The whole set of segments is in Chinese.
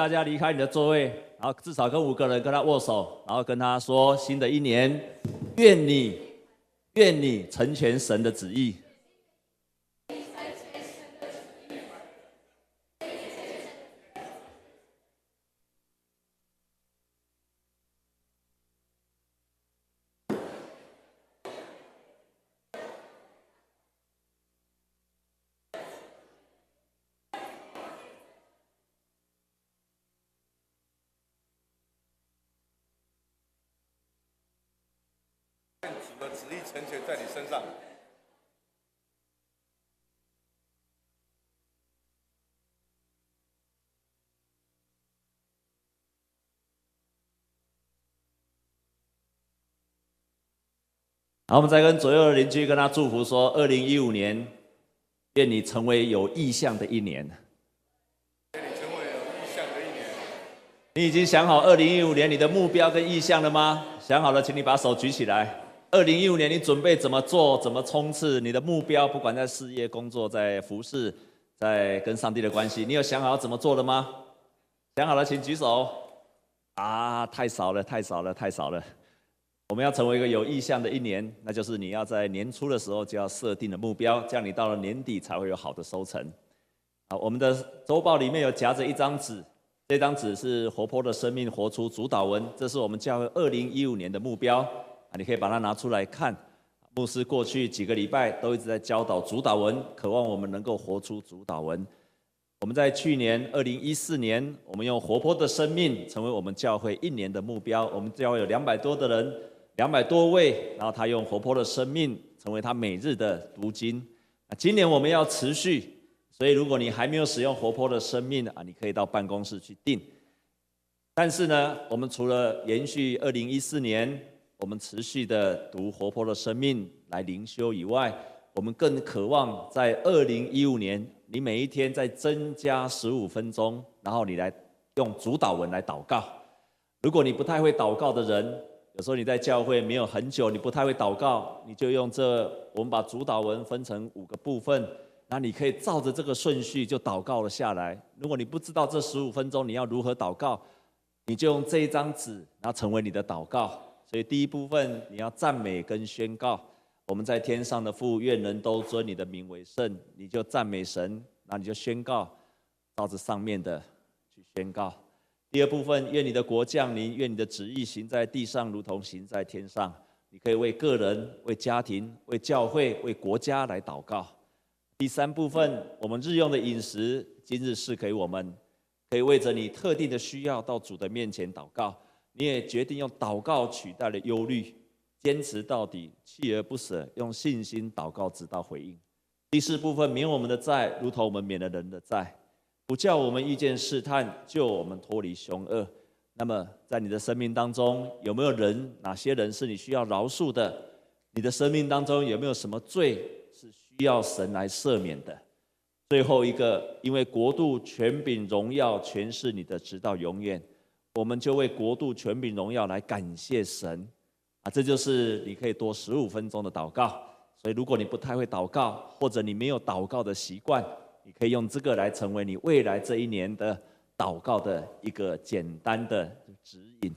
大家离开你的座位，然后至少跟五个人跟他握手，然后跟他说：新的一年，愿你，愿你成全神的旨意。好，我们再跟左右的邻居跟他祝福说：二零一五年，愿你成为有意向的一年。愿你成为有意向的一年。你已经想好二零一五年你的目标跟意向了吗？想好了，请你把手举起来。二零一五年，你准备怎么做？怎么冲刺？你的目标，不管在事业、工作、在服饰、在跟上帝的关系，你有想好怎么做了吗？想好了，请举手。啊，太少了，太少了，太少了。我们要成为一个有意向的一年，那就是你要在年初的时候就要设定的目标，这样你到了年底才会有好的收成。好，我们的周报里面有夹着一张纸，这张纸是活泼的生命活出主导文，这是我们教会二零一五年的目标。啊，你可以把它拿出来看。牧师过去几个礼拜都一直在教导主导文，渴望我们能够活出主导文。我们在去年二零一四年，我们用活泼的生命成为我们教会一年的目标。我们教会有两百多的人，两百多位，然后他用活泼的生命成为他每日的读经。啊，今年我们要持续，所以如果你还没有使用活泼的生命啊，你可以到办公室去订。但是呢，我们除了延续二零一四年。我们持续的读活泼的生命来灵修以外，我们更渴望在二零一五年，你每一天再增加十五分钟，然后你来用主祷文来祷告。如果你不太会祷告的人，有时候你在教会没有很久，你不太会祷告，你就用这，我们把主祷文分成五个部分，那你可以照着这个顺序就祷告了下来。如果你不知道这十五分钟你要如何祷告，你就用这一张纸，然后成为你的祷告。所以第一部分你要赞美跟宣告，我们在天上的父，愿人都尊你的名为圣，你就赞美神，那你就宣告，照着上面的去宣告。第二部分，愿你的国降临，愿你的旨意行在地上，如同行在天上。你可以为个人、为家庭、为教会、为国家来祷告。第三部分，我们日用的饮食，今日赐给我们，可以为着你特定的需要到主的面前祷告。你也决定用祷告取代了忧虑，坚持到底，锲而不舍，用信心祷告直到回应。第四部分，免我们的债，如同我们免了人的债，不叫我们遇见试探，救我们脱离凶恶。那么，在你的生命当中，有没有人？哪些人是你需要饶恕的？你的生命当中有没有什么罪是需要神来赦免的？最后一个，因为国度、权柄、荣耀，全是你的，直到永远。我们就为国度、权柄、荣耀来感谢神啊！这就是你可以多十五分钟的祷告。所以，如果你不太会祷告，或者你没有祷告的习惯，你可以用这个来成为你未来这一年的祷告的一个简单的指引。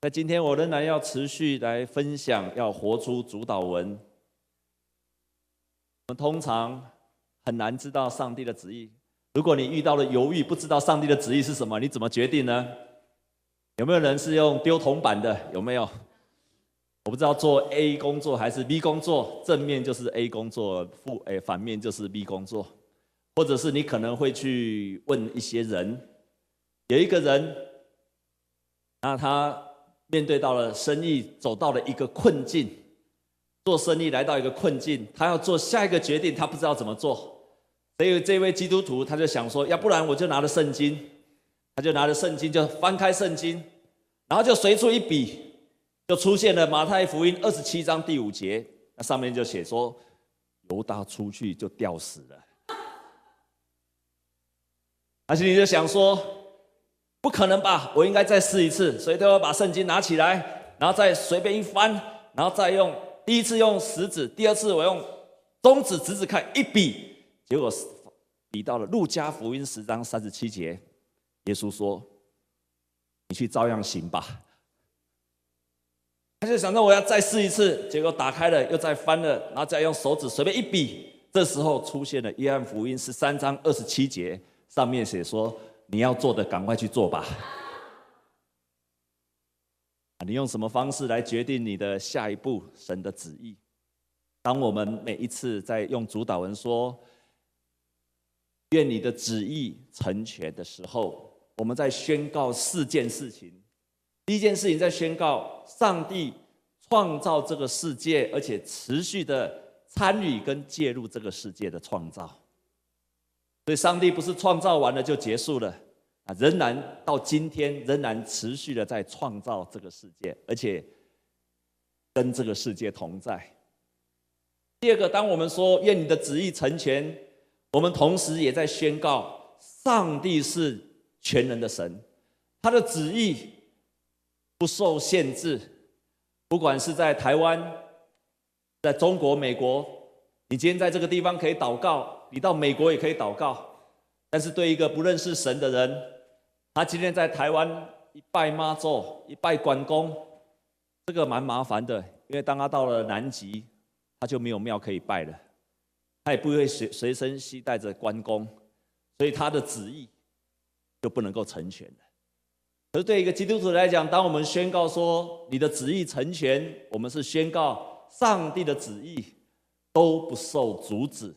那今天我仍然要持续来分享，要活出主祷文。我们通常很难知道上帝的旨意。如果你遇到了犹豫，不知道上帝的旨意是什么，你怎么决定呢？有没有人是用丢铜板的？有没有？我不知道做 A 工作还是 B 工作，正面就是 A 工作，负诶反面就是 B 工作，或者是你可能会去问一些人，有一个人，那他面对到了生意走到了一个困境，做生意来到一个困境，他要做下一个决定，他不知道怎么做。所以这位基督徒他就想说，要不然我就拿着圣经，他就拿着圣经就翻开圣经，然后就随处一笔，就出现了马太福音二十七章第五节，那上面就写说，犹大出去就吊死了。而且你就想说，不可能吧？我应该再试一次，所以他要把圣经拿起来，然后再随便一翻，然后再用第一次用食指，第二次我用中指指指看一比。结果比到了路加福音十章三十七节，耶稣说：“你去照样行吧。”他就想着我要再试一次，结果打开了，又再翻了，然后再用手指随便一比，这时候出现了约翰福音十三章二十七节，上面写说：“你要做的，赶快去做吧。”你用什么方式来决定你的下一步？神的旨意。当我们每一次在用主祷文说“愿你的旨意成全”的时候，我们在宣告四件事情。第一件事情在宣告上帝创造这个世界，而且持续的参与跟介入这个世界的创造。所以，上帝不是创造完了就结束了啊，仍然到今天仍然持续的在创造这个世界，而且跟这个世界同在。第二个，当我们说愿你的旨意成全，我们同时也在宣告，上帝是全能的神，他的旨意不受限制。不管是在台湾，在中国、美国，你今天在这个地方可以祷告，你到美国也可以祷告。但是对一个不认识神的人，他今天在台湾一拜妈祖，一拜关公，这个蛮麻烦的，因为当他到了南极。他就没有庙可以拜了，他也不会随随身携带着关公，所以他的旨意就不能够成全了。可是对一个基督徒来讲，当我们宣告说你的旨意成全，我们是宣告上帝的旨意都不受阻止，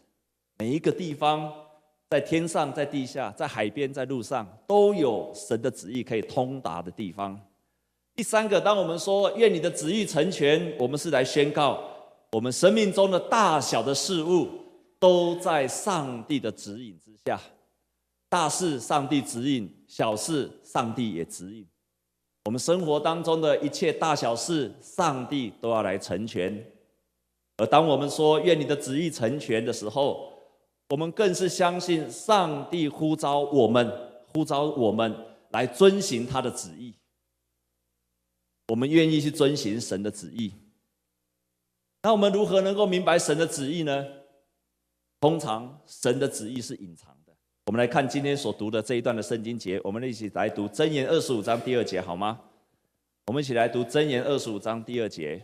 每一个地方，在天上、在地下、在海边、在路上，都有神的旨意可以通达的地方。第三个，当我们说愿你的旨意成全，我们是来宣告。我们生命中的大小的事物，都在上帝的指引之下。大事上帝指引，小事上帝也指引。我们生活当中的一切大小事，上帝都要来成全。而当我们说愿你的旨意成全的时候，我们更是相信上帝呼召我们，呼召我们来遵行他的旨意。我们愿意去遵行神的旨意。那我们如何能够明白神的旨意呢？通常神的旨意是隐藏。我们来看今天所读的这一段的圣经节，我们一起来读箴言二十五章第二节，好吗？我们一起来读箴言二十五章第二节。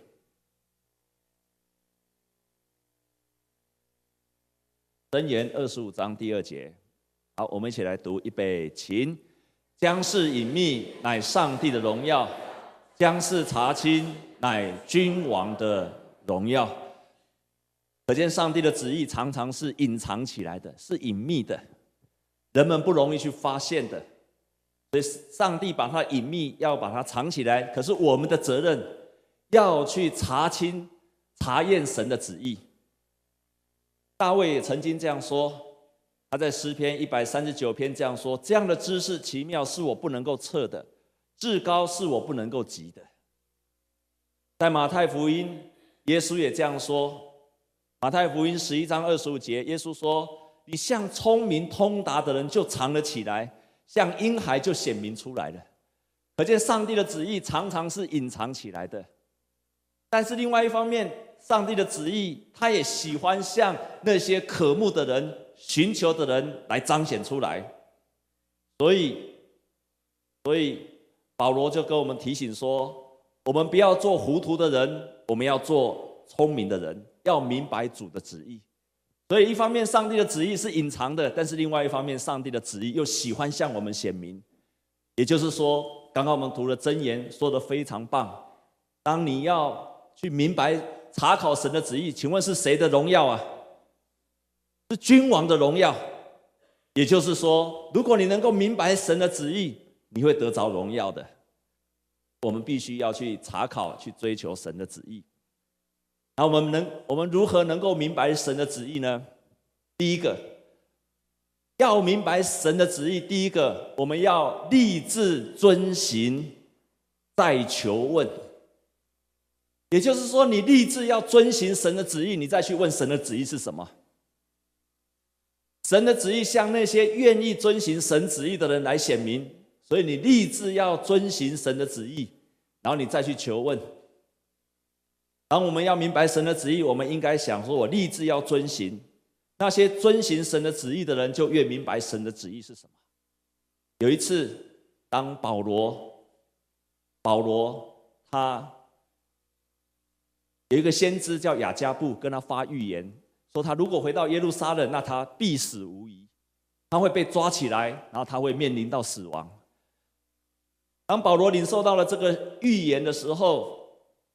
箴言二十五章第二节，好，我们一起来读，预备，请。将事隐秘乃上帝的荣耀，将事查清乃君王的荣耀，可见上帝的旨意常常是隐藏起来的，是隐秘的，人们不容易去发现的。所以，上帝把它隐秘，要把它藏起来。可是，我们的责任要去查清、查验神的旨意。大卫也曾经这样说，他在诗篇一百三十九篇这样说：“这样的知识奇妙，是我不能够测的；至高，是我不能够及的。”在马太福音。耶稣也这样说，《马太福音》十一章二十五节，耶稣说：“你像聪明通达的人，就藏了起来；像婴孩，就显明出来了。”可见上帝的旨意常常是隐藏起来的。但是另外一方面，上帝的旨意他也喜欢向那些渴慕的人、寻求的人来彰显出来。所以，所以保罗就跟我们提醒说：“我们不要做糊涂的人。”我们要做聪明的人，要明白主的旨意。所以，一方面上帝的旨意是隐藏的，但是另外一方面，上帝的旨意又喜欢向我们显明。也就是说，刚刚我们读了箴言，说得非常棒。当你要去明白查考神的旨意，请问是谁的荣耀啊？是君王的荣耀。也就是说，如果你能够明白神的旨意，你会得着荣耀的。我们必须要去查考、去追求神的旨意。那我们能，我们如何能够明白神的旨意呢？第一个，要明白神的旨意。第一个，我们要立志遵行，再求问。也就是说，你立志要遵行神的旨意，你再去问神的旨意是什么？神的旨意向那些愿意遵行神旨意的人来显明。所以你立志要遵行神的旨意，然后你再去求问。当我们要明白神的旨意，我们应该想说：我立志要遵行。那些遵行神的旨意的人，就越明白神的旨意是什么。有一次，当保罗，保罗他有一个先知叫雅加布，跟他发预言，说他如果回到耶路撒冷，那他必死无疑，他会被抓起来，然后他会面临到死亡。当保罗领受到了这个预言的时候，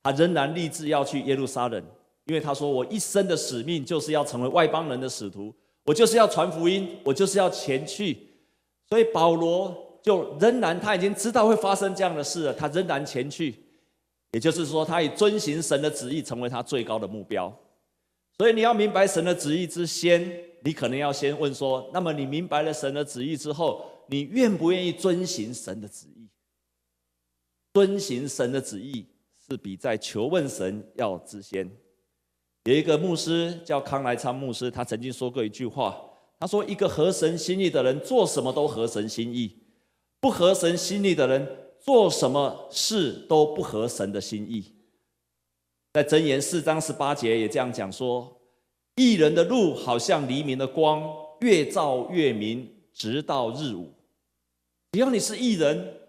他仍然立志要去耶路撒冷，因为他说：“我一生的使命就是要成为外邦人的使徒，我就是要传福音，我就是要前去。”所以保罗就仍然他已经知道会发生这样的事了，他仍然前去。也就是说，他以遵行神的旨意成为他最高的目标。所以你要明白神的旨意之先，你可能要先问说：那么你明白了神的旨意之后，你愿不愿意遵行神的旨意？遵行神的旨意是比在求问神要之先。有一个牧师叫康来昌牧师，他曾经说过一句话，他说：“一个合神心意的人，做什么都合神心意；不合神心意的人，做什么事都不合神的心意。”在箴言四章十八节也这样讲说：“义人的路好像黎明的光，越照越明，直到日午。”只要你是义人。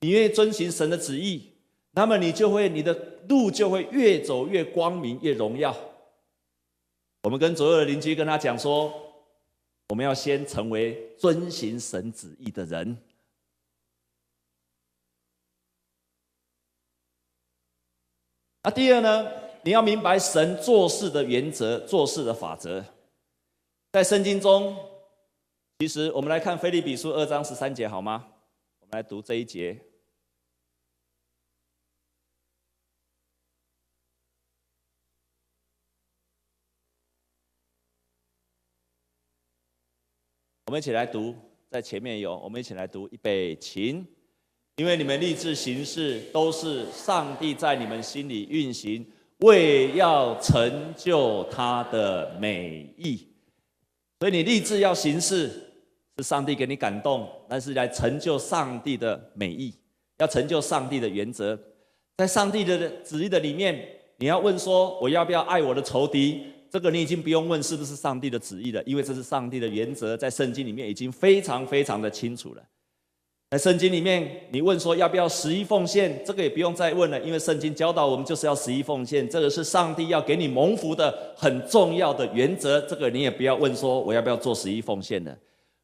你愿意遵循神的旨意，那么你就会，你的路就会越走越光明，越荣耀。我们跟左右的邻居跟他讲说，我们要先成为遵行神旨意的人。那第二呢，你要明白神做事的原则、做事的法则。在圣经中，其实我们来看腓立比书二章十三节，好吗？我们来读这一节。我们一起来读，在前面有，我们一起来读，预备，请，因为你们立志行事，都是上帝在你们心里运行，为要成就他的美意。所以你立志要行事，是上帝给你感动，但是来成就上帝的美意，要成就上帝的原则，在上帝的旨意的里面，你要问说，我要不要爱我的仇敌？这个你已经不用问是不是上帝的旨意了，因为这是上帝的原则，在圣经里面已经非常非常的清楚了。在圣经里面，你问说要不要十一奉献，这个也不用再问了，因为圣经教导我们就是要十一奉献，这个是上帝要给你蒙福的很重要的原则。这个你也不要问说我要不要做十一奉献了。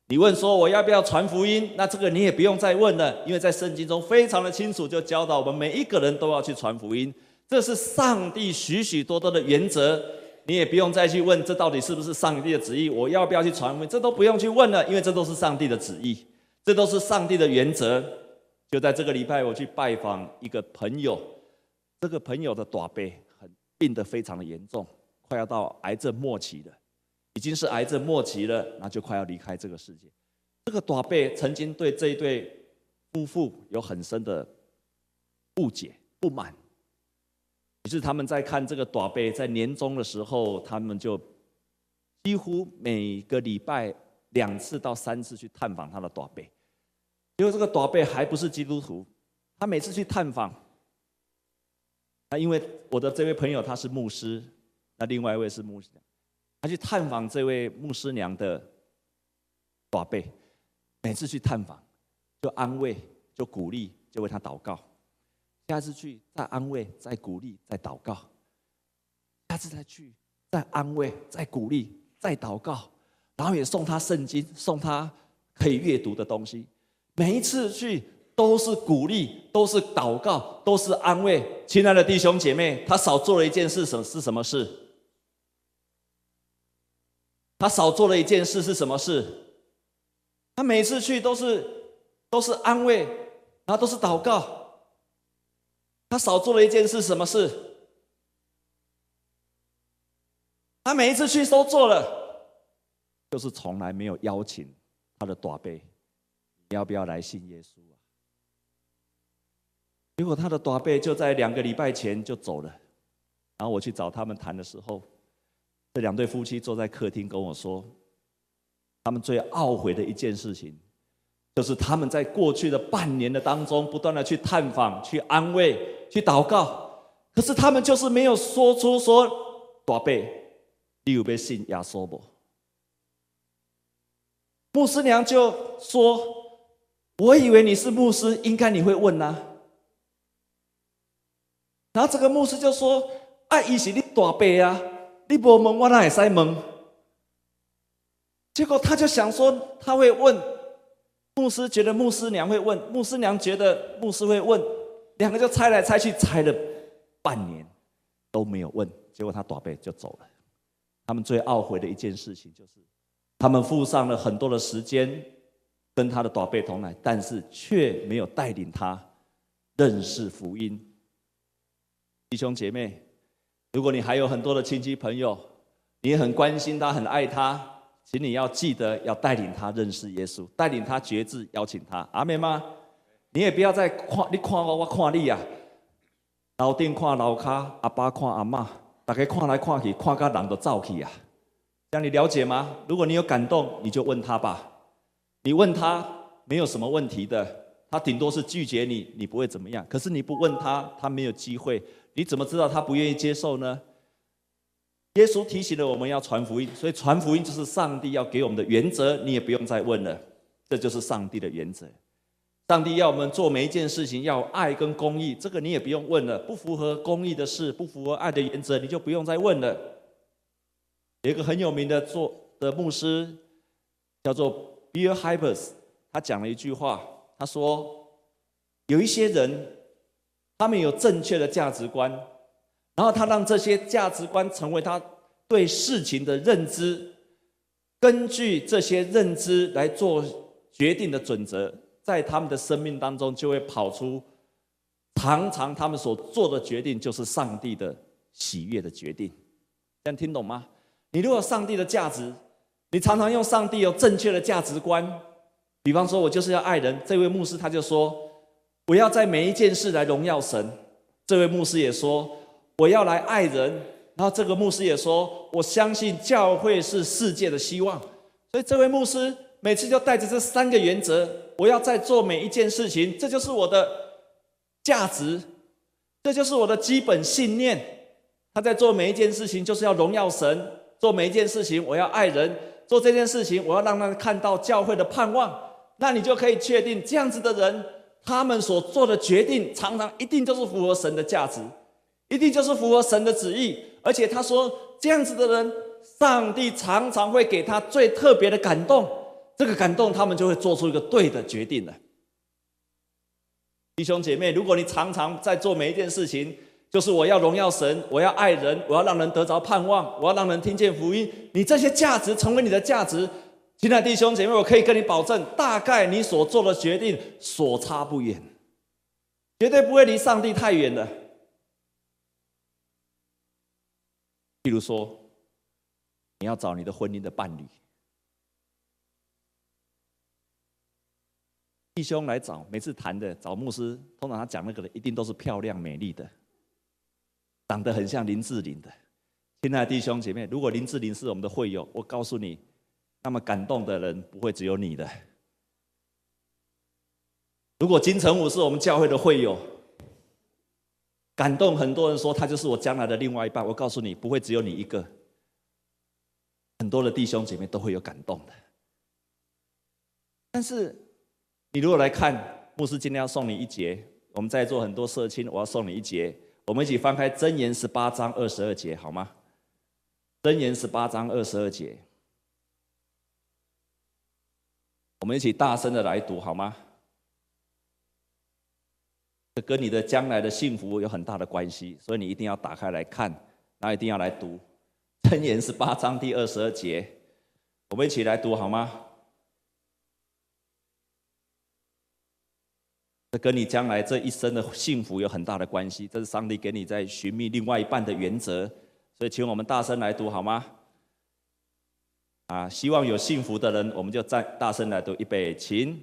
你问说我要不要传福音，那这个你也不用再问了，因为在圣经中非常的清楚，就教导我们每一个人都要去传福音，这是上帝许许多多的原则。你也不用再去问这到底是不是上帝的旨意，我要不要去传福音，这都不用去问了，因为这都是上帝的旨意，这都是上帝的原则。就在这个礼拜，我去拜访一个朋友，这个朋友的大伯很病得非常的严重，快要到癌症末期了，已经是癌症末期了，那就快要离开这个世界。这个大伯曾经对这一对夫妇有很深的误解、不满。于是他们在看这个大伯，在年终的时候，他们就几乎每个礼拜两次到三次去探访他的大伯。因为这个大伯还不是基督徒，他每次去探访，那因为我的这位朋友他是牧师，那另外一位是牧师娘，他去探访这位牧师娘的大伯，每次去探访就安慰、就鼓励、就为他祷告。下次去再安慰、再鼓励、再祷告；下次再去再安慰、再鼓励、再祷告，然后也送他圣经，送他可以阅读的东西。每一次去都是鼓励，都是祷告，都是安慰。亲爱的弟兄姐妹，他少做了一件事，什是什么事？他少做了一件事是什么事？他每次去都是都是安慰，然后都是祷告。他少做了一件事，什么事？他每一次去都做了，就是从来没有邀请他的大伯，你要不要来信耶稣啊？结果他的大伯就在两个礼拜前就走了，然后我去找他们谈的时候，这两对夫妻坐在客厅跟我说，他们最懊悔的一件事情，就是他们在过去的半年的当中，不断的去探访、去安慰。去祷告，可是他们就是没有说出说，大伯，你有没有信耶稣不？牧师娘就说：“我以为你是牧师，应该你会问呐。”然后这个牧师就说：“啊，伊是你大伯啊，你不问我哪会使问？”结果他就想说他会问，牧师觉得牧师娘会问，牧师娘觉得牧师会问，两个就猜来猜去，猜了半年都没有问，结果他大伯就走了。他们最懊悔的一件事情就是，他们付上了很多的时间跟他的大伯同来，但是却没有带领他认识福音。弟兄姐妹，如果你还有很多的亲戚朋友，你很关心他，很爱他，请你要记得要带领他认识耶稣，带领他决志，邀请他。阿妹吗？你也不要再看，你看我，我看你呀。楼顶看楼卡，阿爸看阿妈，大家看来看去，看到人都走去啊。这样你了解吗？如果你有感动，你就问他吧。你问他没有什么问题的，他顶多是拒绝你，你不会怎么样。可是你不问他，他没有机会。你怎么知道他不愿意接受呢？耶稣提醒了我们要传福音，所以传福音就是上帝要给我们的原则，你也不用再问了，这就是上帝的原则。上帝要我们做每一件事情要爱跟公义，这个你也不用问了。不符合公义的事，不符合爱的原则，你就不用再问了。有一个很有名的做的牧师叫做 Bill Hybels，他讲了一句话，他说有一些人。他们有正确的价值观，然后他让这些价值观成为他对事情的认知，根据这些认知来做决定的准则，在他们的生命当中就会跑出，常常他们所做的决定就是上帝的喜悦的决定。这样听懂吗？你如果上帝的价值，你常常用上帝有正确的价值观，比方说我就是要爱人，这位牧师他就说。我要在每一件事来荣耀神。这位牧师也说，我要来爱人。然后这个牧师也说，我相信教会是世界的希望。所以这位牧师每次就带着这三个原则，我要在做每一件事情，这就是我的价值，这就是我的基本信念。他在做每一件事情，就是要荣耀神；做每一件事情，我要爱人；做这件事情，我要让他看到教会的盼望。那你就可以确定，这样子的人。他们所做的决定，常常一定就是符合神的价值，一定就是符合神的旨意。而且他说，这样子的人，上帝常常会给他最特别的感动。这个感动，他们就会做出一个对的决定了。弟兄姐妹，如果你常常在做每一件事情，就是我要荣耀神，我要爱人，我要让人得着盼望，我要让人听见福音，你这些价值成为你的价值。亲爱的弟兄姐妹，我可以跟你保证，大概你所做的决定所差不远，绝对不会离上帝太远了。譬如说，你要找你的婚姻的伴侣，弟兄来找，每次谈的找牧师，通常他讲那个的一定都是漂亮美丽的，长得很像林志玲的。亲爱的弟兄姐妹，如果林志玲是我们的会友，我告诉你。那么感动的人不会只有你的。如果金城武是我们教会的会友，感动很多人说他就是我将来的另外一半。我告诉你，不会只有你一个，很多的弟兄姐妹都会有感动的。但是你如果来看，牧师今天要送你一节，我们在座很多社青，我要送你一节，我们一起翻开箴言十八章二十二节，好吗？箴言十八章二十二节。我们一起大声的来读好吗？这跟你的将来的幸福有很大的关系，所以你一定要打开来看，那一定要来读《箴言》十八章第二十二节。我们一起来读好吗？这跟你将来这一生的幸福有很大的关系，这是上帝给你在寻觅另外一半的原则，所以请我们大声来读好吗？啊，希望有幸福的人，我们就再大声来读一备，请，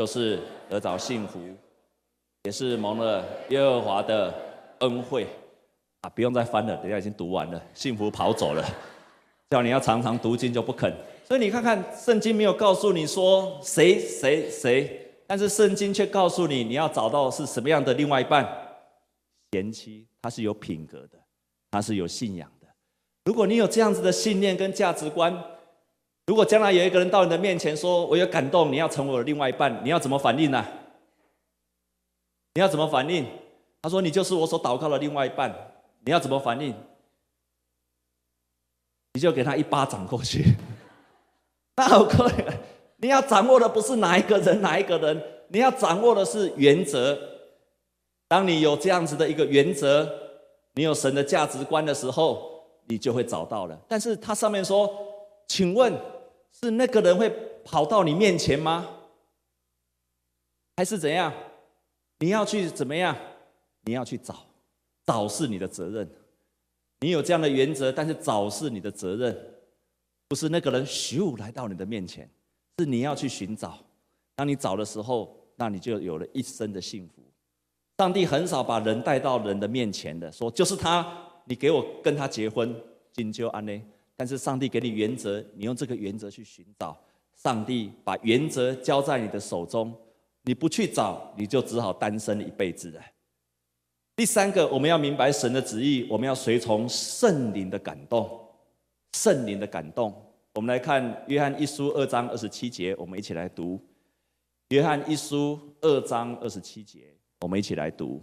就是得着幸福，也是蒙了耶和华的恩惠。啊，不用再翻了，等下已经读完了，幸福跑走了。叫你要常常读经就不肯，所以你看看圣经没有告诉你说谁谁谁，但是圣经却告诉你你要找到是什么样的另外一半，贤妻，他是有品格的，他是有信仰的。如果你有这样子的信念跟价值观，如果将来有一个人到你的面前说：“我有感动，你要成为我的另外一半”，你要怎么反应呢？你要怎么反应？他说：“你就是我所祷告的另外一半。”你要怎么反应？你就给他一巴掌过去。那好可怜。你要掌握的不是哪一个人，哪一个人，你要掌握的是原则。当你有这样子的一个原则，你有神的价值观的时候，你就会找到了。但是他上面说：“请问是那个人会跑到你面前吗？还是怎样？你要去怎么样？你要去找，找是你的责任。你有这样的原则，但是找是你的责任，不是那个人咻来到你的面前。”是你要去寻找，当你找的时候，那你就有了一生的幸福。上帝很少把人带到人的面前的，说就是他，你给我跟他结婚，金就安呢。但是上帝给你原则，你用这个原则去寻找。上帝把原则交在你的手中，你不去找，你就只好单身一辈子了。第三个，我们要明白神的旨意，我们要随从圣灵的感动，圣灵的感动。我们来看约翰一书二章二十七节，我们一起来读。约翰一书二章二十七节，我们一起来读。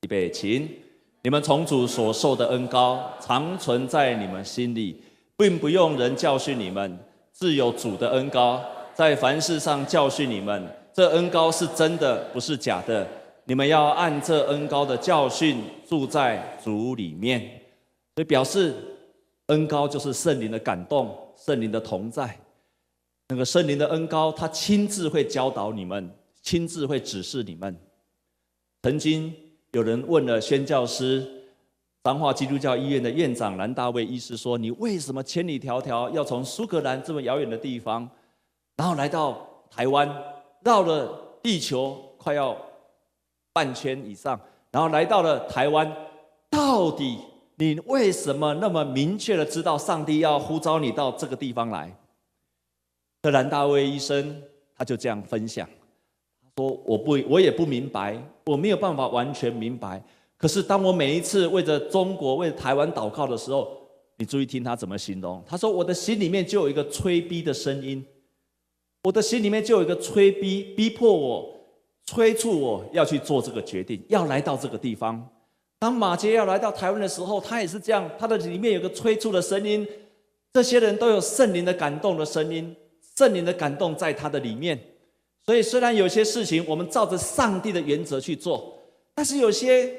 预备，请你们从主所受的恩高常存在你们心里，并不用人教训你们，自有主的恩高在凡事上教训你们。这恩高是真的，不是假的。你们要按这恩高的教训住在主里面，所以表示。恩高就是圣灵的感动，圣灵的同在。那个圣灵的恩高，他亲自会教导你们，亲自会指示你们。曾经有人问了宣教师，彰化基督教医院的院长兰大卫医师说：“你为什么千里迢迢要从苏格兰这么遥远的地方，然后来到台湾，绕了地球快要半圈以上，然后来到了台湾，到底？”你为什么那么明确的知道上帝要呼召你到这个地方来？这兰大卫医生他就这样分享，他说：“我不，我也不明白，我没有办法完全明白。可是当我每一次为着中国、为台湾祷告的时候，你注意听他怎么形容。他说：我的心里面就有一个催逼的声音，我的心里面就有一个催逼，逼迫我、催促我要去做这个决定，要来到这个地方。”当马杰要来到台湾的时候，他也是这样，他的里面有个催促的声音。这些人都有圣灵的感动的声音，圣灵的感动在他的里面。所以虽然有些事情我们照着上帝的原则去做，但是有些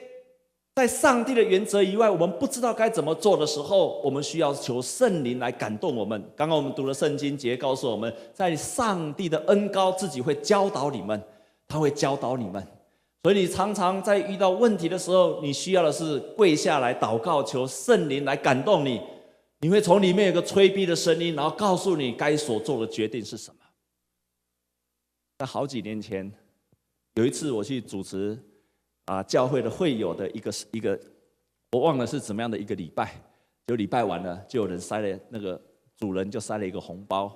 在上帝的原则以外，我们不知道该怎么做的时候，我们需要求圣灵来感动我们。刚刚我们读了圣经节，告诉我们在上帝的恩膏自己会教导你们，他会教导你们。所以你常常在遇到问题的时候，你需要的是跪下来祷告，求圣灵来感动你。你会从里面有个催逼的声音，然后告诉你该所做的决定是什么。在好几年前，有一次我去主持啊教会的会友的一个一个，我忘了是怎么样的一个礼拜。就礼拜完了，就有人塞了那个主人就塞了一个红包，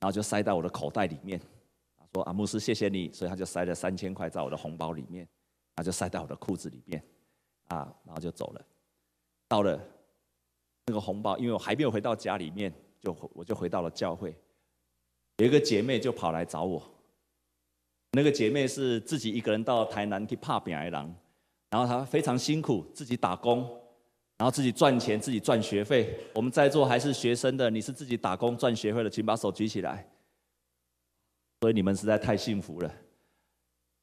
然后就塞到我的口袋里面。说阿牧师，谢谢你，所以他就塞了三千块在我的红包里面，他就塞到我的裤子里面，啊，然后就走了。到了那个红包，因为我还没有回到家里面，就我就回到了教会。有一个姐妹就跑来找我，那个姐妹是自己一个人到台南去打拼的人，然后她非常辛苦，自己打工，然后自己赚钱，自己赚学费。我们在座还是学生的，你是自己打工赚学费的，请把手举起来。所以你们实在太幸福了。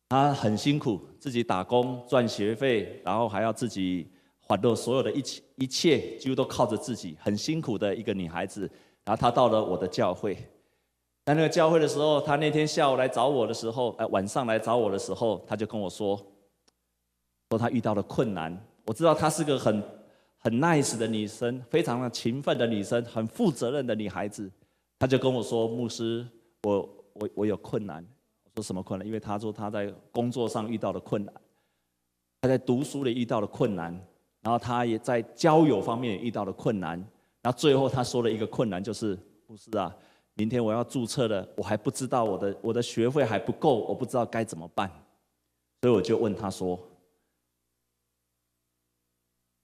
她很辛苦，自己打工赚学费，然后还要自己还到所有的一切一切，几乎都靠着自己，很辛苦的一个女孩子。然后她到了我的教会，在那个教会的时候，她那天下午来找我的时候，呃，晚上来找我的时候，她就跟我说，说她遇到了困难。我知道她是个很很 nice 的女生，非常的勤奋的女生，很负责任的女孩子。她就跟我说，牧师，我。我我有困难，我说什么困难？因为他说他在工作上遇到了困难，他在读书里遇到了困难，然后他也在交友方面也遇到了困难，然后最后他说了一个困难就是，不是啊，明天我要注册了，我还不知道我的我的学费还不够，我不知道该怎么办，所以我就问他说，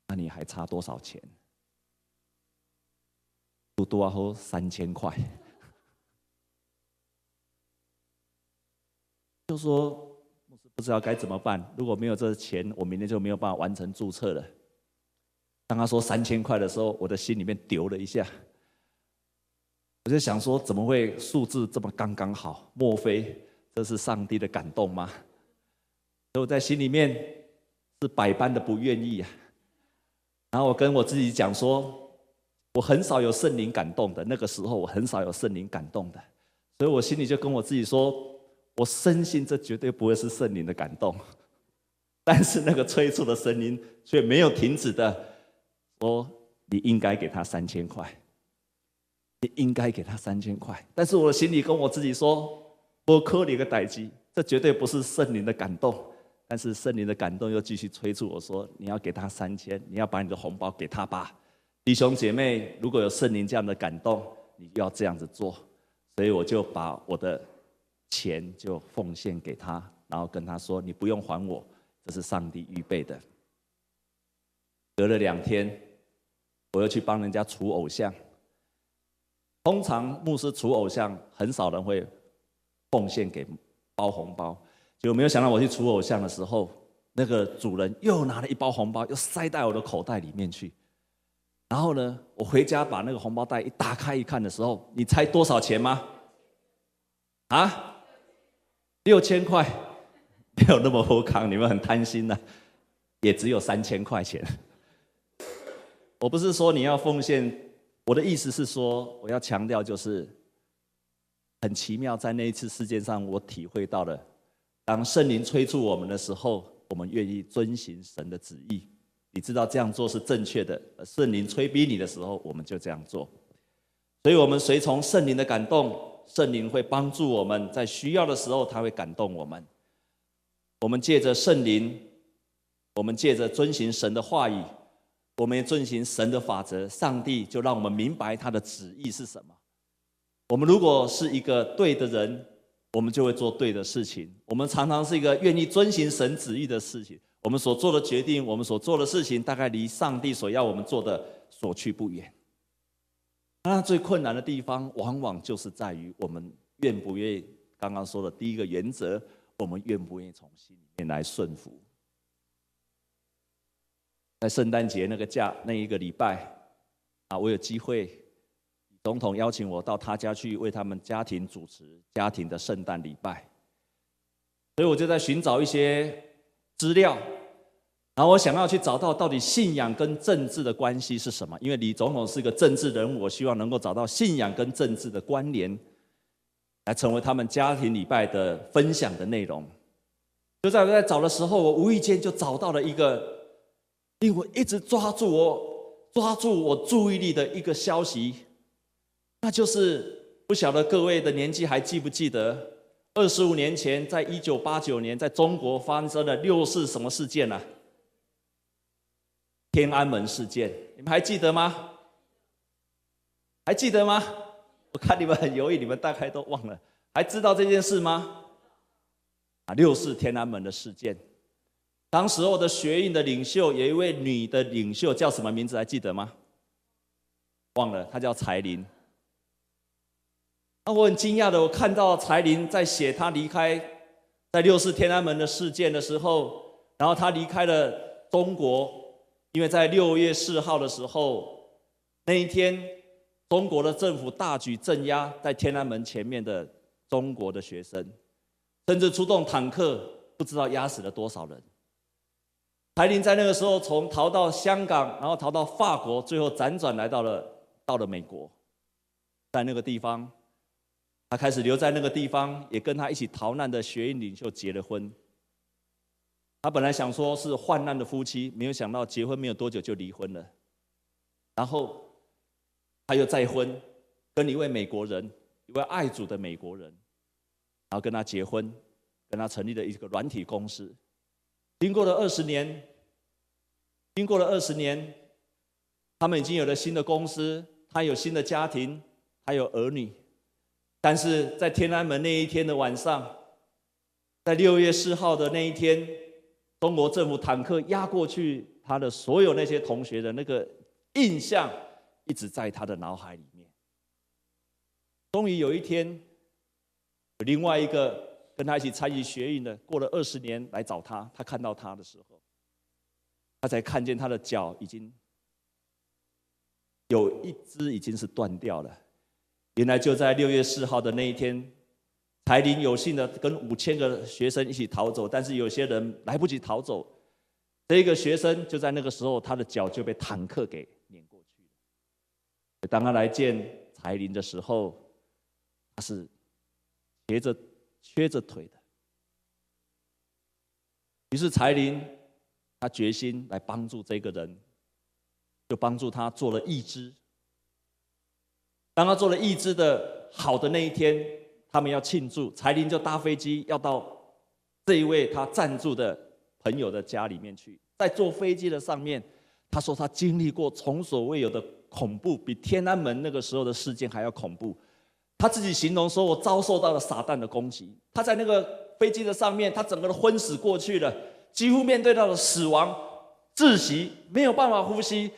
那你还差多少钱？多多好三千块，就说不知道该怎么办。如果没有这钱，我明天就没有办法完成注册了。当他说三千块的时候，我的心里面丢了一下。我就想说，怎么会数字这么刚刚好？莫非这是上帝的感动吗？所以我在心里面是百般的不愿意啊。然后我跟我自己讲说，我很少有圣灵感动的，那个时候我很少有圣灵感动的，所以我心里就跟我自己说，我深信这绝对不会是圣灵的感动。但是那个催促的声音却没有停止的说，你应该给他三千块。你应该给他三千块，但是我的心里跟我自己说，我扣你个代志，这绝对不是圣灵的感动。但是圣灵的感动又继续催促我说，你要给他三千，你要把你的红包给他吧。弟兄姐妹，如果有圣灵这样的感动，你要这样子做。所以我就把我的钱就奉献给他，然后跟他说，你不用还我，这是上帝预备的。隔了两天，我又去帮人家除偶像。通常牧师除偶像，很少人会奉献给包红包。就没有想到我去除偶像的时候，那个主人又拿了一包红包，又塞在我的口袋里面去。然后呢，我回家把那个红包袋一打开一看的时候，你猜多少钱吗？啊，六千块，没有那么厚康，你们很贪心呐、也只有三千块钱。我不是说你要奉献。我的意思是说，我要强调就是很奇妙，在那一次事件上，我体会到了，当圣灵催促我们的时候，我们愿意遵行神的旨意。你知道这样做是正确的，圣灵催逼你的时候，我们就这样做。所以，我们随从圣灵的感动，圣灵会帮助我们在需要的时候，他会感动我们。我们借着圣灵，我们借着遵行神的话语。我们也遵循神的法则，上帝就让我们明白他的旨意是什么。我们如果是一个对的人，我们就会做对的事情。我们常常是一个愿意遵行神旨意的事情。我们所做的决定，我们所做的事情，大概离上帝所要我们做的所去不远。那最困难的地方，往往就是在于我们愿不愿意。刚刚说的第一个原则，我们愿不愿意从心里面来顺服。在圣诞节那个假那一个礼拜，啊，我有机会，总统邀请我到他家去为他们家庭主持家庭的圣诞礼拜，所以我就在寻找一些资料，然后我想要去找到到底信仰跟政治的关系是什么？因为李总统是个政治人物，我希望能够找到信仰跟政治的关联，来成为他们家庭礼拜的分享的内容。就在我在找的时候，我无意间就找到了一个。令我一直抓住我、抓住我注意力的一个消息，那就是不晓得各位的年纪还记不记得，二十五年前，在一九八九年，在中国发生了六四什么事件呢？天安门事件，你们还记得吗？还记得吗？我看你们很犹豫，你们大概都忘了，还知道这件事吗？啊，六四天安门的事件。当时候的学运的领袖有一位女的领袖，叫什么名字还记得吗？忘了，她叫柴林。那我很惊讶的，我看到柴林在写她离开在六四天安门的事件的时候，然后她离开了中国，因为在六月四号的时候，那一天中国的政府大举镇压在天安门前面的中国的学生，甚至出动坦克，不知道压死了多少人。台玲在那个时候从逃到香港，然后逃到法国，最后辗转来到了到了美国，在那个地方，他开始留在那个地方，也跟他一起逃难的学运领袖结了婚。他本来想说是患难的夫妻，没有想到结婚没有多久就离婚了。然后他又再婚，跟一位美国人，一位爱主的美国人，然后跟他结婚，跟他成立了一个软体公司。经过了二十年，经过了二十年，他们已经有了新的公司，他有新的家庭，还有儿女。但是在天安门那一天的晚上，在六月四号的那一天，中国政府坦克压过去，他的所有那些同学的那个印象，一直在他的脑海里面。终于有一天，有另外一个跟他一起参与学运的，过了二十年来找他，他看到他的时候，他才看见他的脚已经有一只已经是断掉了。原来就在六月四号的那一天，柴林有幸的跟五千个学生一起逃走，但是有些人来不及逃走，这一个学生就在那个时候，他的脚就被坦克给碾过去了。当他来见柴林的时候，他是瘸着、缺着腿的。于是柴林他决心来帮助这个人，就帮助他做了义肢。当他做了义肢的好的那一天，他们要庆祝，柴林就搭飞机要到这一位他赞助的朋友的家里面去。在坐飞机的上面，他说他经历过从所未有的恐怖，比天安门那个时候的事件还要恐怖。他自己形容说：“我遭受到了撒旦的攻击。”他在那个飞机的上面，他整个都昏死过去了，几乎面对到了死亡，窒息，没有办法呼吸。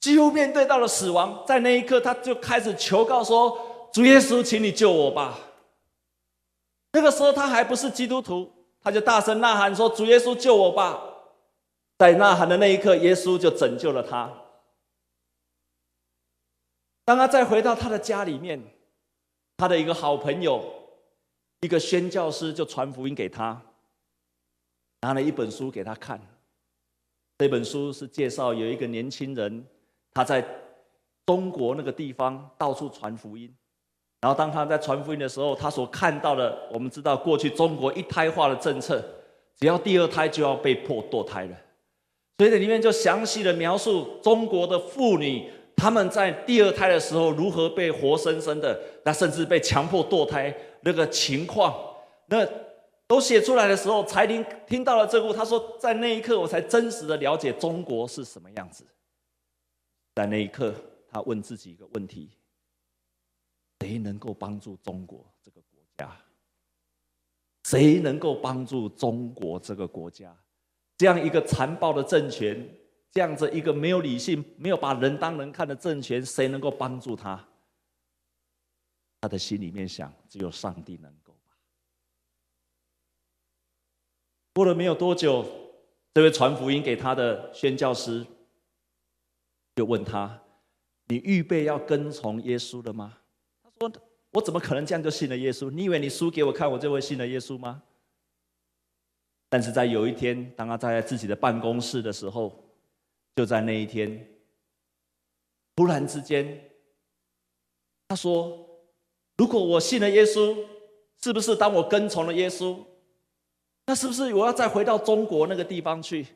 几乎面对到了死亡，在那一刻，他就开始求告说：“主耶稣，请你救我吧。”那个时候他还不是基督徒，他就大声呐喊说：“主耶稣，救我吧！”在呐喊的那一刻，耶稣就拯救了他。当他再回到他的家里面，他的一个好朋友，一个宣教师，就传福音给他，拿了一本书给他看。这本书是介绍有一个年轻人。他在中国那个地方到处传福音，然后当他在传福音的时候，他所看到的，我们知道过去中国一胎化的政策，只要第二胎就要被迫堕胎了，所以这里面就详细的描述中国的妇女，他们在第二胎的时候如何被活生生的，那甚至被强迫堕胎那个情况，那都写出来的时候，柴玲听到了这个，他说在那一刻我才真实的了解中国是什么样子。在那一刻，他问自己一个问题：谁能够帮助中国这个国家？谁能够帮助中国这个国家？这样一个残暴的政权，这样子一个没有理性、没有把人当人看的政权，谁能够帮助他？他的心里面想：只有上帝能够吧。过了没有多久，这位传福音给他的宣教师。就问他：“你预备要跟从耶稣了吗？”他说：“我怎么可能这样就信了耶稣？你以为你输给我看，我就会信了耶稣吗？”但是在有一天，当他在自己的办公室的时候，就在那一天，突然之间，他说：“如果我信了耶稣，是不是当我跟从了耶稣，那是不是我要再回到中国那个地方去？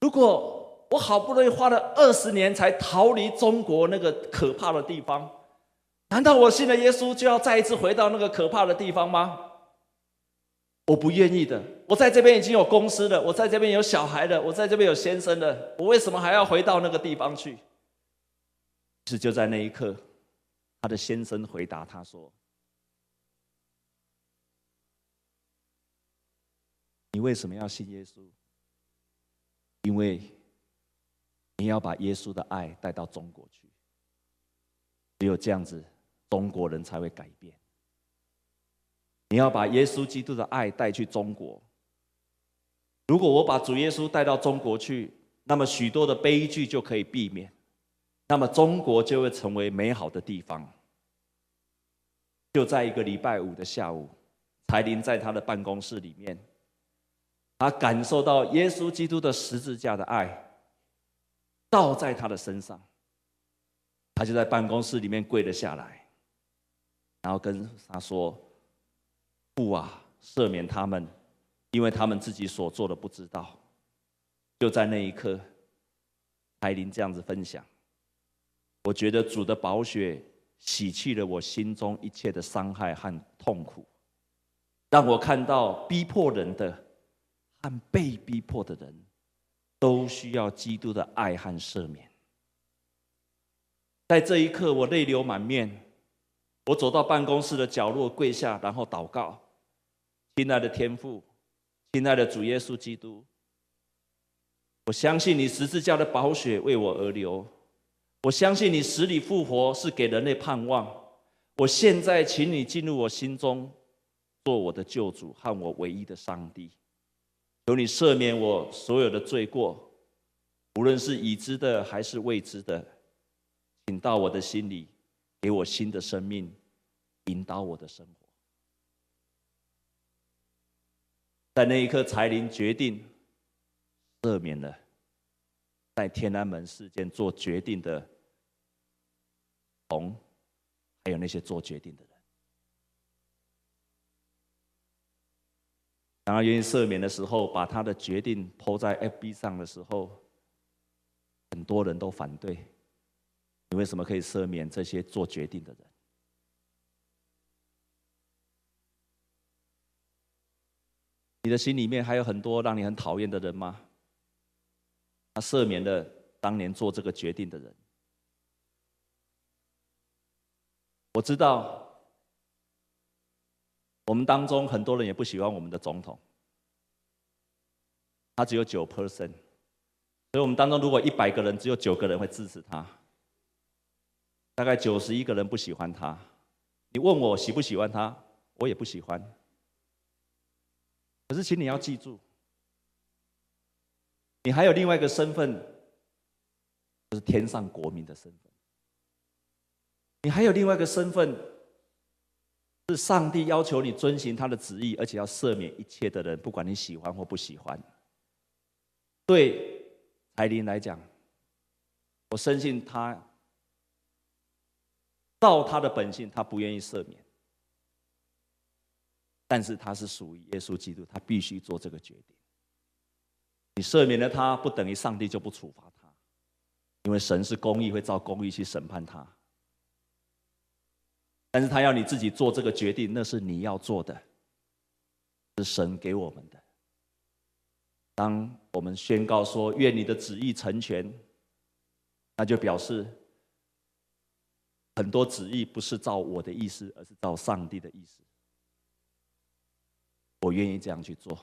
如果……”我好不容易花了二十年才逃离中国那个可怕的地方，难道我信了耶稣就要再一次回到那个可怕的地方吗？我不愿意的。我在这边已经有公司了，我在这边有小孩了，我在这边有先生了，我为什么还要回到那个地方去？是就在那一刻，他的先生回答他说：“你为什么要信耶稣？因为。”你要把耶稣的爱带到中国去，只有这样子，中国人才会改变。你要把耶稣基督的爱带去中国。如果我把主耶稣带到中国去，那么许多的悲剧就可以避免，那么中国就会成为美好的地方。就在一个礼拜五的下午，柴林在他的办公室里面，他感受到耶稣基督的十字架的爱。倒在他的身上，他就在办公室里面跪了下来，然后跟他说：“父啊，赦免他们，因为他们自己所做的不知道。”就在那一刻，柴玲这样子分享：“我觉得主的宝血洗去了我心中一切的伤害和痛苦，让我看到逼迫人的和被逼迫的人。”都需要基督的爱和赦免。在这一刻，我泪流满面。我走到办公室的角落，跪下，然后祷告：“亲爱的天父，亲爱的主耶稣基督，我相信你十字架的宝血为我而流。我相信你死里复活是给人类盼望。我现在请你进入我心中，做我的救主和我唯一的上帝。求你赦免我所有的罪过，无论是已知的还是未知的，请到我的心里，给我新的生命，引导我的生活。在那一刻，柴玲决定赦免了在天安门事件做决定的同，还有那些做决定的人。当他愿意赦免的时候，把他的决定抛在 FB 上的时候，很多人都反对。你为什么可以赦免这些做决定的人？你的心里面还有很多让你很讨厌的人吗？他赦免了当年做这个决定的人。我知道，我们当中很多人也不喜欢我们的总统，他只有九 percent，所以我们当中如果一百个人，只有九个人会支持他，大概九十一个人不喜欢他。你问我喜不喜欢他，我也不喜欢。可是，请你要记住，你还有另外一个身份，就是天上国民的身份。你还有另外一个身份，是上帝要求你遵行他的旨意，而且要赦免一切的人，不管你喜欢或不喜欢。对柴玲来讲，我深信他，照他的本性，他不愿意赦免。但是他是属于耶稣基督，他必须做这个决定。你赦免了他，不等于上帝就不处罚他，因为神是公义，会照公义去审判他。但是他要你自己做这个决定，那是你要做的，是神给我们的。当我们宣告说“愿你的旨意成全”，那就表示很多旨意不是照我的意思，而是照上帝的意思。我愿意这样去做。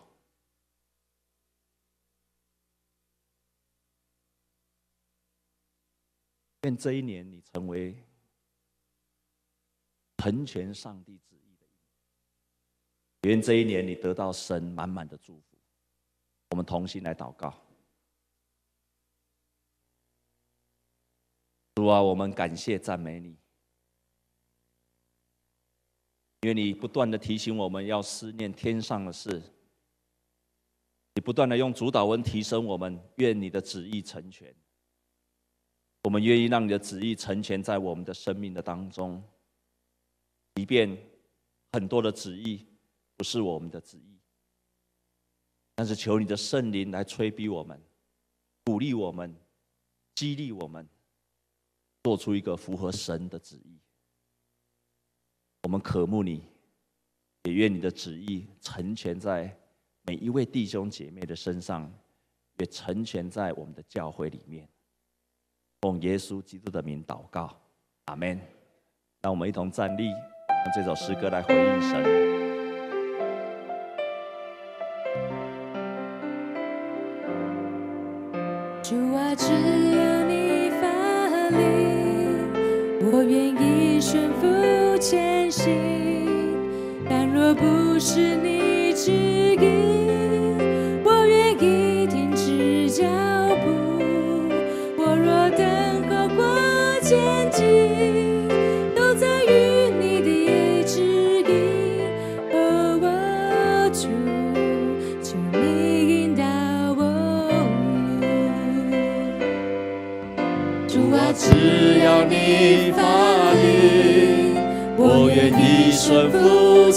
愿这一年你成为成全上帝旨意的一年。愿这一年你得到神满满的祝福。我们同心来祷告。主啊，我们感谢赞美你。因为你不断的提醒我们要思念天上的事，你不断的用主祷文提升我们，愿你的旨意成全。我们愿意让你的旨意成全在我们的生命的当中，即便很多的旨意不是我们的旨意，但是求你的圣灵来催逼我们，鼓励我们，激励我们，做出一个符合神的旨意。我们渴慕你，也愿你的旨意成全在每一位弟兄姐妹的身上，也成全在我们的教会里面。奉耶稣基督的名祷告，阿门。让我们一同站立，用这首诗歌来回应神。主啊，只有你发力，我愿意顺服前行但若不是你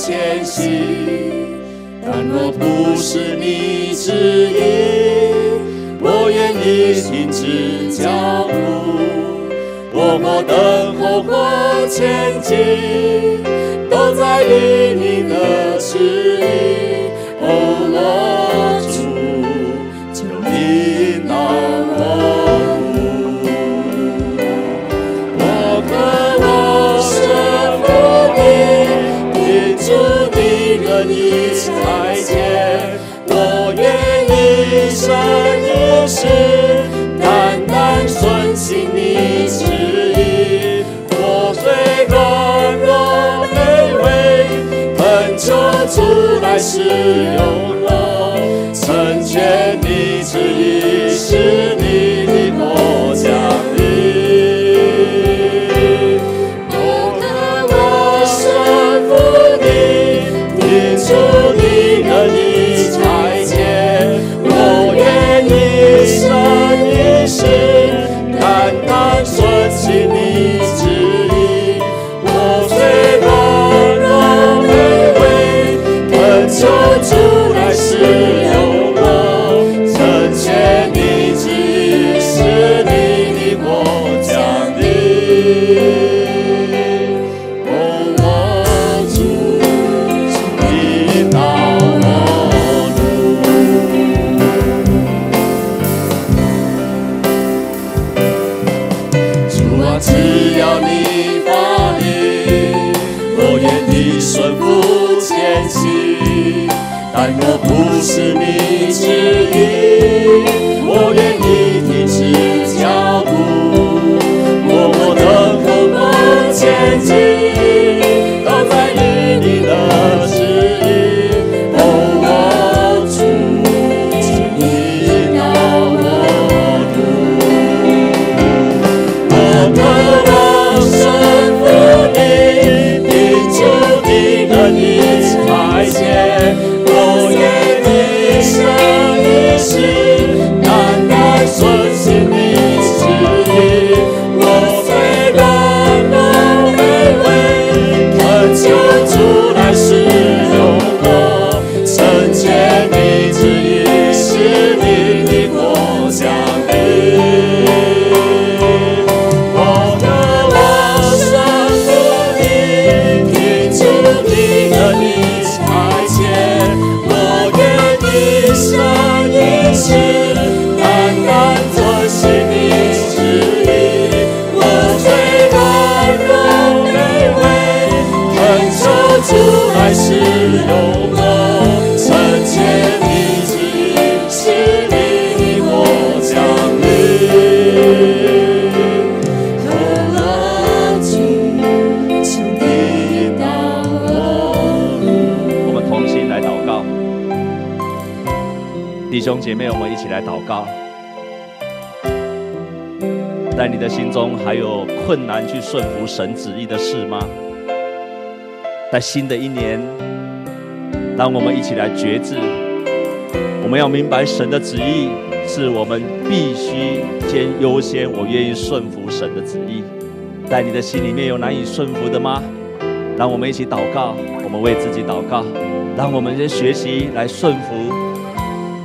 前行，但若不是你指引，我愿意停止脚步。默默等候或前进，都在于你的出来使用。但顺服神旨意的事吗？在新的一年，让我们一起来决志，我们要明白神的旨意是我们必须先优先，我愿意顺服神的旨意。在你的心里面有难以顺服的吗？让我们一起祷告，我们为自己祷告，让我们先学习来顺服。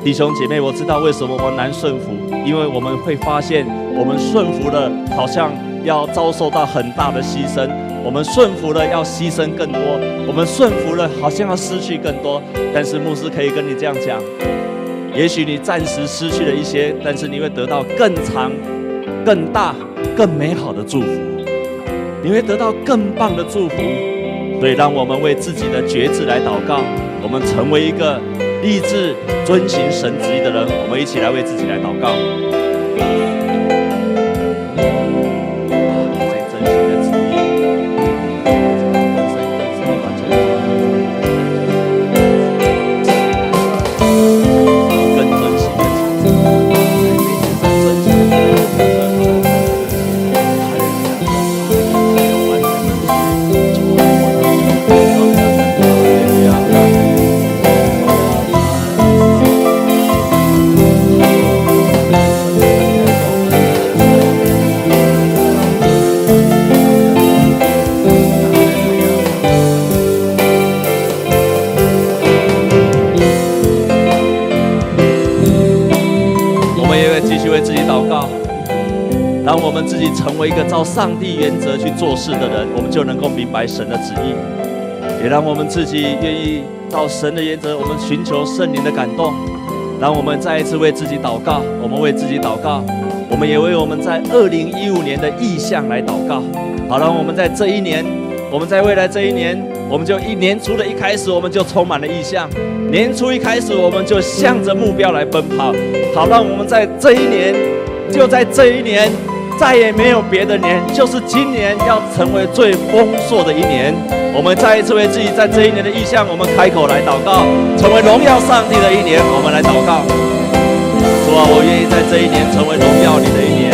弟兄姐妹，我知道为什么我们难顺服，因为我们会发现，我们顺服的，好像要遭受到很大的牺牲；我们顺服了，要牺牲更多；我们顺服了，好像要失去更多。但是牧师可以跟你这样讲：也许你暂时失去了一些，但是你会得到更长、更大、更美好的祝福，你会得到更棒的祝福。所以，让我们为自己的决志来祷告，我们成为一个立志遵行神旨意的人。我们一起来为自己来祷告。上帝原则去做事的人，我们就能够明白神的旨意。也让我们自己愿意到神的原则，我们寻求圣灵的感动。让我们再一次为自己祷告，我们为自己祷告，我们也为我们在二零一五年的意向来祷告。好，让我们在这一年，我们在未来这一年，我们就一年初的一开始，我们就充满了意向。年初一开始，我们就向着目标来奔跑。好，让我们在这一年，就在这一年，再也没有别的年，就是今年要成为最丰硕的一年。我们再一次为自己在这一年的意向，我们开口来祷告，成为荣耀上帝的一年。我们来祷告，主啊，我愿意在这一年成为荣耀你的一年。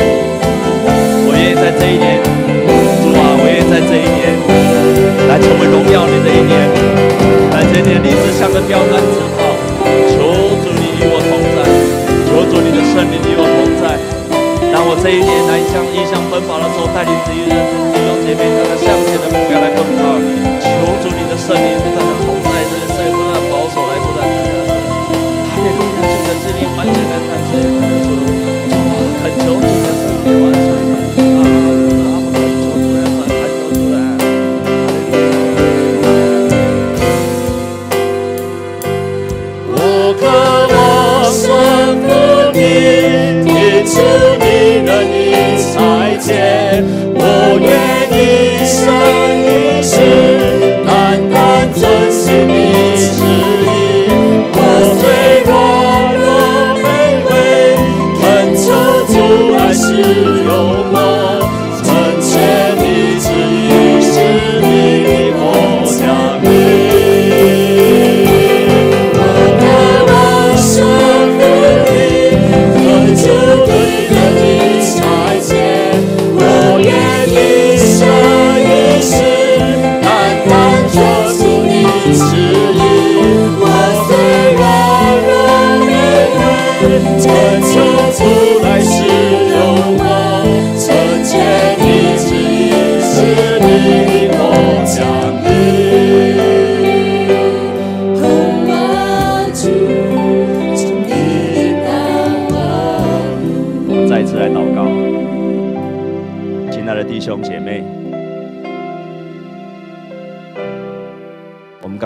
我愿意在这一年，主啊，我愿意在这一年来成为荣耀你的一年。在这一年，立志向着标杆这一年来向异象奔跑的时候，带领这一人弟兄姐妹向着向前的目标来奔跑，求主你的圣灵不断的同在，这些圣灵不断保守来不断的加持，他也不断的这个圣灵完全的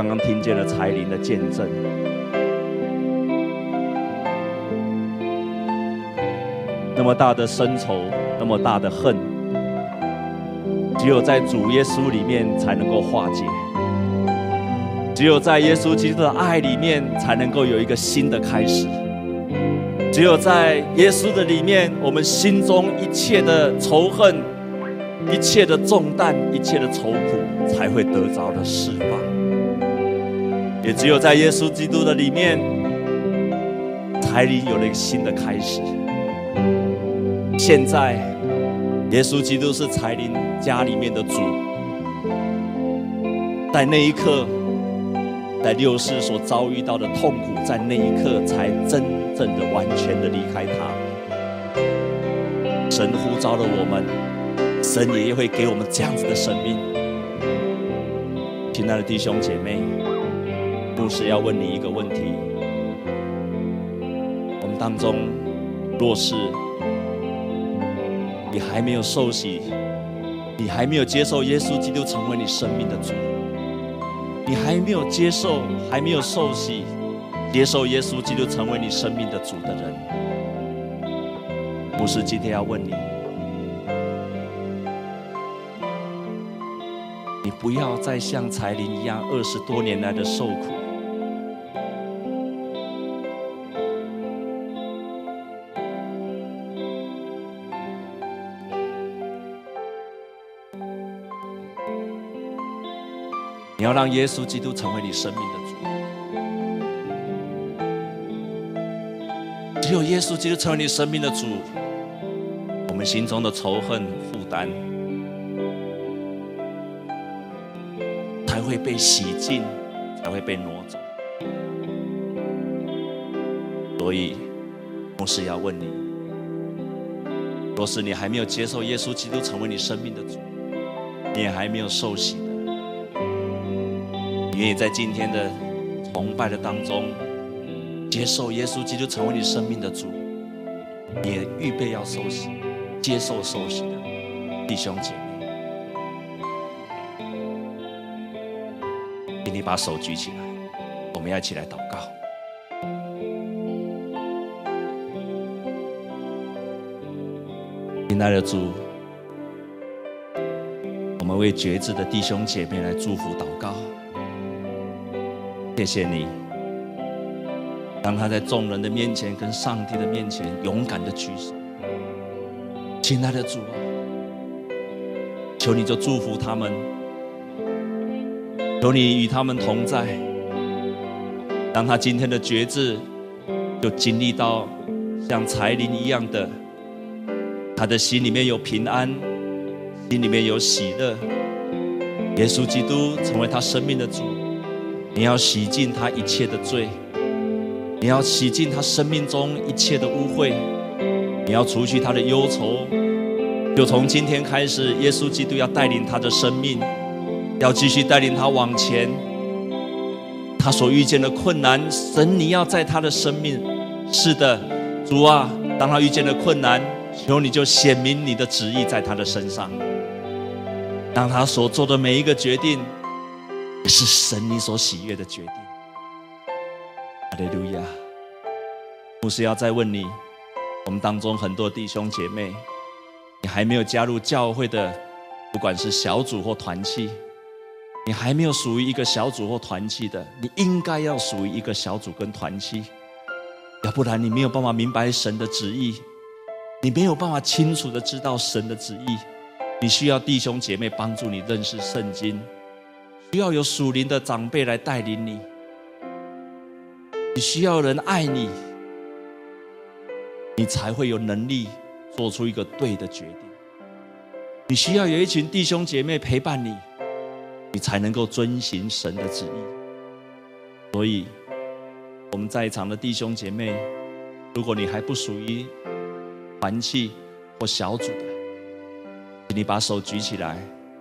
刚刚听见了彩铃的见证，那么大的深仇，那么大的恨，只有在主耶稣里面才能够化解，只有在耶稣基督的爱里面才能够有一个新的开始。只有在耶稣的里面，我们心中一切的仇恨、一切的重担、一切的愁苦，才会得着的释放。也只有在耶稣基督的里面，才灵有了一个新的开始。现在，耶稣基督是才灵家里面的主，在那一刻。在六世所遭遇到的痛苦，在那一刻才真正的、完全的离开他。神呼召了我们，神也会给我们这样子的生命。亲爱的弟兄姐妹，牧师要问你一个问题：我们当中，若是你还没有受洗，你还没有接受耶稣基督成为你生命的主。你还没有接受，还没有受洗，接受耶稣基督成为你生命的主的人，不是今天要问你，你不要再像柴玲一样二十多年来的受苦。让耶稣基督成为你生命的主，只有耶稣基督成为你生命的主，我们心中的仇恨负担才会被洗净，才会被挪走。所以，牧师要问你：若是你还没有接受耶稣基督成为你生命的主，你也还没有受洗。你愿意在今天的崇拜的当中接受耶稣基督成为你生命的主，也预备要受洗、接受受洗的弟兄姐妹，请你把手举起来，我们要一起来祷告。亲爱的主，我们为决志的弟兄姐妹来祝福祷告。谢谢你，当他在众人的面前跟上帝的面前勇敢的举手，亲爱的主啊，求你就祝福他们，求你与他们同在，让他今天的觉知就经历到像柴林一样的，他的心里面有平安，心里面有喜乐。耶稣基督成为他生命的主，你要洗净他一切的罪，你要洗净他生命中一切的污秽。你要除去他的忧愁，就从今天开始，耶稣基督要带领他的生命，要继续带领他往前。他所遇见的困难，神你要在他的生命，是的，主啊，当他遇见了困难，求你就显明你的旨意在他的身上，让他所做的每一个决定，是神你所喜悦的决定。哈利路亚！牧师要再问你。我们当中很多弟兄姐妹，你还没有加入教会的，不管是小组或团契，你还没有属于一个小组或团契的，你应该要属于一个小组跟团契，要不然你没有办法明白神的旨意，你没有办法清楚的知道神的旨意，你需要弟兄姐妹帮助你认识圣经，需要有属灵的长辈来带领你，你需要人爱你。你才会有能力做出一个对的决定。你需要有一群弟兄姐妹陪伴你，你才能够遵行神的旨意。所以，我们在场的弟兄姐妹，如果你还不属于团契或小组的，请你把手举起来。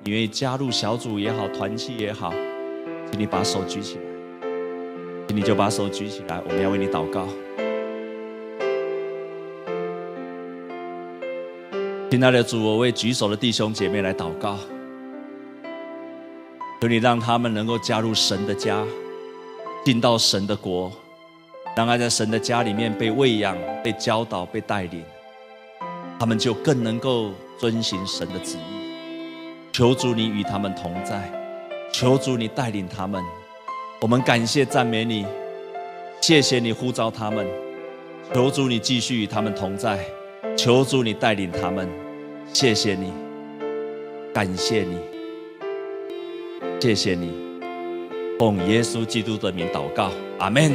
你愿意加入小组也好，团契也好，请你把手举起来。请你就把手举起来，我们要为你祷告。亲爱的主，我为举手的弟兄姐妹来祷告，求你让他们能够加入神的家，进到神的国，让他在神的家里面被喂养、被教导、被带领，他们就更能够遵行神的旨意。求主你与他们同在，求主你带领他们。我们感谢赞美你，谢谢你呼召他们，求主你继续与他们同在。求主你带领他们，谢谢你，感谢你，谢谢你，奉耶稣基督的名祷告，阿门。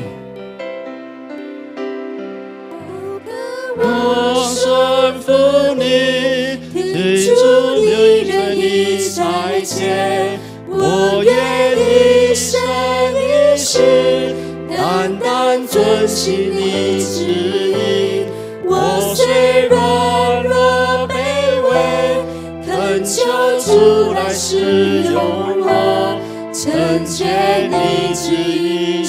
我顺服你，听从你任意差遣，我愿一生一世，单单遵行你旨意。我虽软弱卑微，恳求主来使用我，成全你旨意，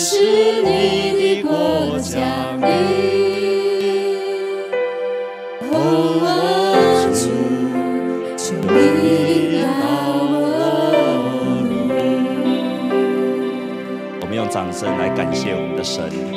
谢我们的神。